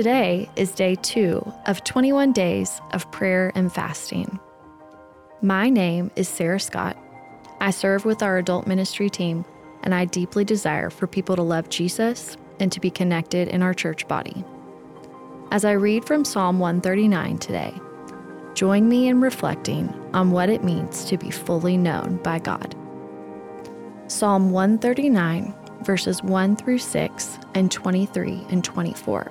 Today is day two of 21 days of prayer and fasting. My name is Sarah Scott. I serve with our adult ministry team, and I deeply desire for people to love Jesus and to be connected in our church body. As I read from Psalm 139 today, join me in reflecting on what it means to be fully known by God. Psalm 139, verses 1 through 6 and 23 and 24.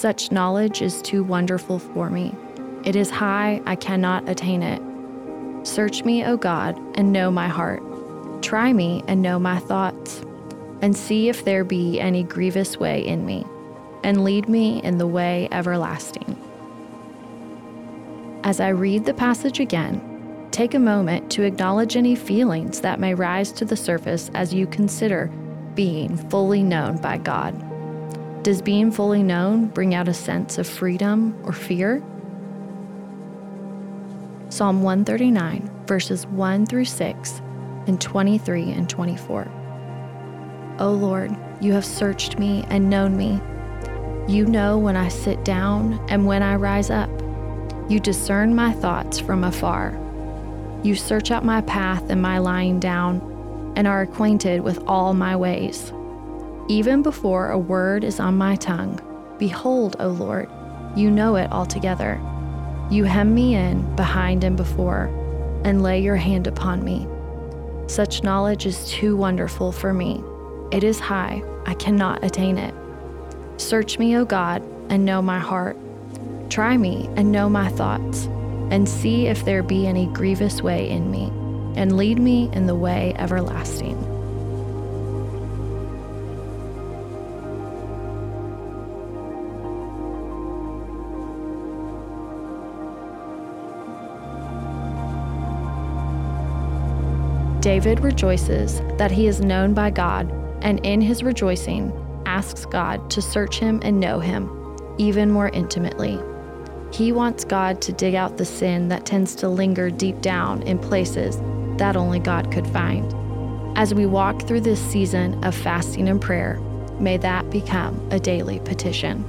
Such knowledge is too wonderful for me. It is high, I cannot attain it. Search me, O God, and know my heart. Try me and know my thoughts, and see if there be any grievous way in me, and lead me in the way everlasting. As I read the passage again, take a moment to acknowledge any feelings that may rise to the surface as you consider being fully known by God. Does being fully known bring out a sense of freedom or fear? Psalm 139, verses 1 through 6, and 23 and 24. O Lord, you have searched me and known me. You know when I sit down and when I rise up. You discern my thoughts from afar. You search out my path and my lying down, and are acquainted with all my ways. Even before a word is on my tongue, behold, O Lord, you know it altogether. You hem me in behind and before, and lay your hand upon me. Such knowledge is too wonderful for me. It is high, I cannot attain it. Search me, O God, and know my heart. Try me and know my thoughts, and see if there be any grievous way in me, and lead me in the way everlasting. David rejoices that he is known by God, and in his rejoicing, asks God to search him and know him even more intimately. He wants God to dig out the sin that tends to linger deep down in places that only God could find. As we walk through this season of fasting and prayer, may that become a daily petition.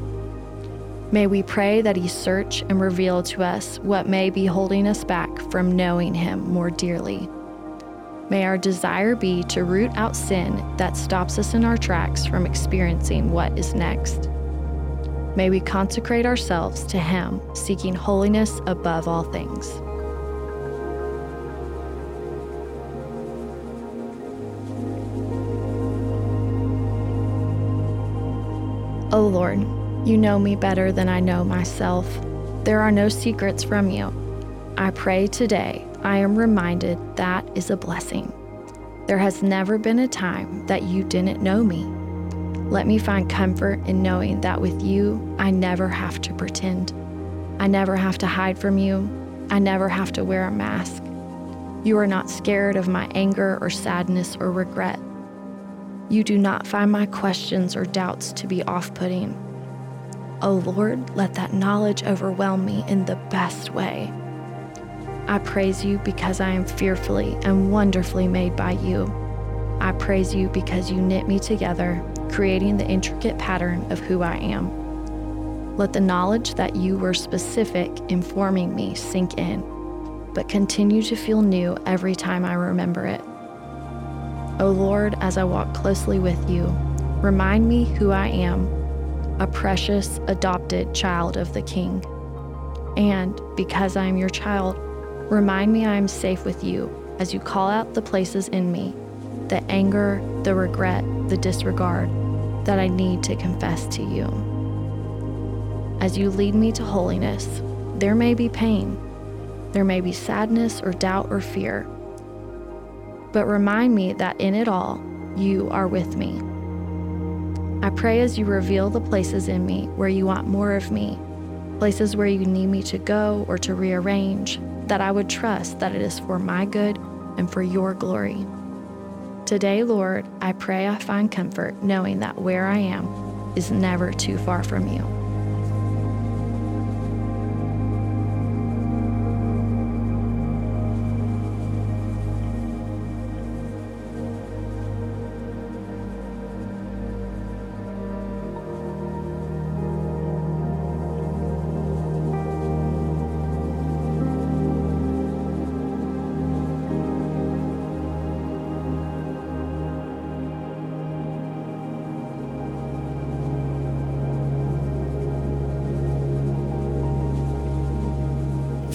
May we pray that He search and reveal to us what may be holding us back from knowing Him more dearly. May our desire be to root out sin that stops us in our tracks from experiencing what is next. May we consecrate ourselves to Him, seeking holiness above all things. O oh Lord, you know me better than I know myself. There are no secrets from you. I pray today I am reminded that is a blessing. There has never been a time that you didn't know me. Let me find comfort in knowing that with you, I never have to pretend. I never have to hide from you. I never have to wear a mask. You are not scared of my anger or sadness or regret. You do not find my questions or doubts to be off putting. Oh Lord, let that knowledge overwhelm me in the best way. I praise you because I am fearfully and wonderfully made by you. I praise you because you knit me together, creating the intricate pattern of who I am. Let the knowledge that you were specific in forming me sink in, but continue to feel new every time I remember it. O oh Lord, as I walk closely with you, remind me who I am, a precious adopted child of the King. And because I am your child, Remind me I am safe with you as you call out the places in me, the anger, the regret, the disregard that I need to confess to you. As you lead me to holiness, there may be pain, there may be sadness or doubt or fear, but remind me that in it all, you are with me. I pray as you reveal the places in me where you want more of me places where you need me to go or to rearrange, that I would trust that it is for my good and for your glory. Today, Lord, I pray I find comfort knowing that where I am is never too far from you.